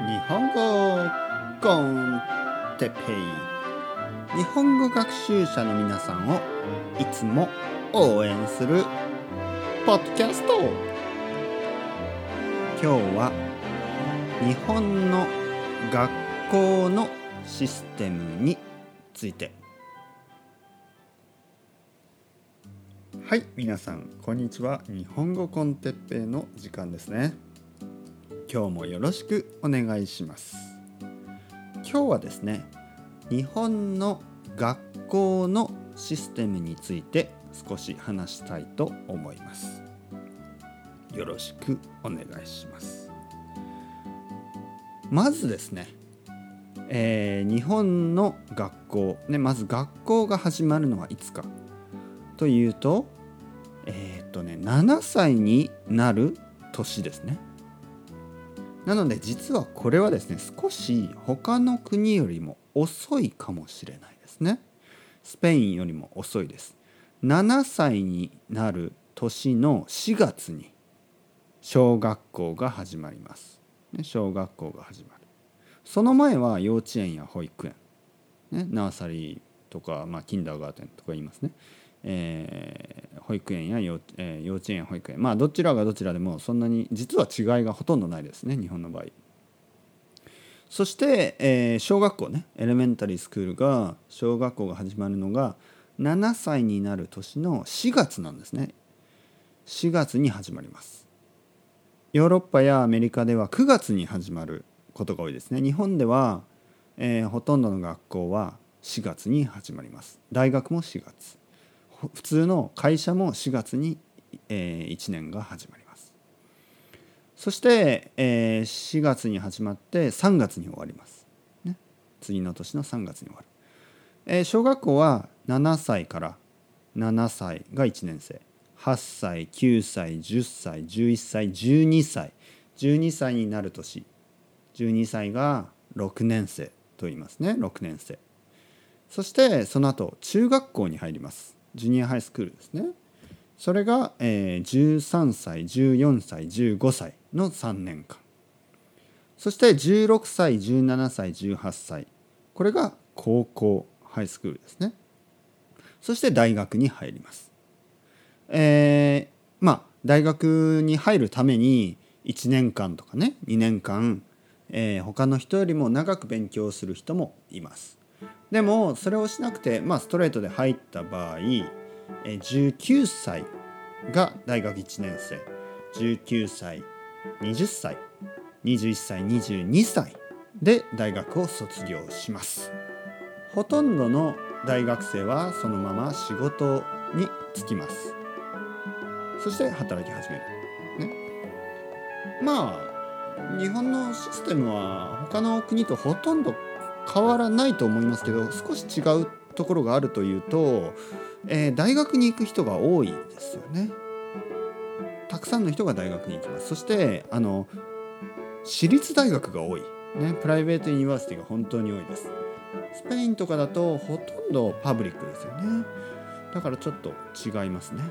日本語コンテペイ。日本語学習者の皆さんをいつも応援するポッドキャスト。今日は日本の学校のシステムについて。はい皆さんこんにちは。日本語コンテッペイの時間ですね。今日もよろしくお願いします。今日はですね日本の学校のシステムについて少し話したいと思います。よろしくお願いします。まずですね、えー、日本の学校、ね、まず学校が始まるのはいつかというとえー、っとね7歳になる年ですね。なので実はこれはですね少し他の国よりも遅いかもしれないですね。スペインよりも遅いです。7歳になる年の4月に小学校が始まります、ね、小学校が始まる。その前は幼稚園や保育園、ね、ナーサリーとか、まあ、キンダーガーテンとか言いますね。え、保育園や幼,、えー、幼稚園保育園。まあどちらがどちらでもそんなに実は違いがほとんどないですね日本の場合。そして、えー、小学校ねエレメンタリースクールが小学校が始まるのが7歳になる年の4月なんですね。4月に始まります。ヨーロッパやアメリカでは9月に始まることが多いですね。日本では、えー、ほとんどの学校は4月に始まります。大学も4月。普通の会社も4月に、えー、1年が始まります。そして、えー、4月に始まって3月に終わります、ね、次の年の3月に終わる、えー、小学校は7歳から7歳が1年生。8歳9歳10歳11歳12歳。12歳になる年。12歳が6年生と言いますね。6年生。そしてその後中学校に入ります。ジュニアハイスクールですね。それが、えー、13歳14歳15歳の3年間。そして16歳17歳18歳。これが高校ハイスクールですね。そして大学に入ります。えー、まあ大学に入るために1年間とかね2年間、えー、他の人よりも長く勉強する人もいます。でもそれをしなくて、まあ、ストレートで入った場合19歳が大学1年生19歳20歳21歳22歳で大学を卒業します。ほとんどの大学生はそのまま仕事に就きます。そして働き始める。ね。まあ日本のシステムは他の国とほとんど変わらないと思いますけど少し違うところがあるというと、えー、大学に行く人が多いですよね。たくさんの人が大学に行きます。そしてあの私立大学が多い、ね、 private university が本当に多いです。スペインとかだとほとんどパブリックですよね。だからちょっと違いますね。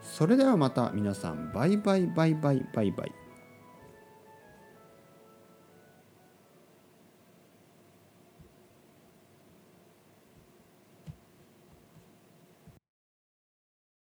それではまた皆さんバイバイバイバイバイバイ。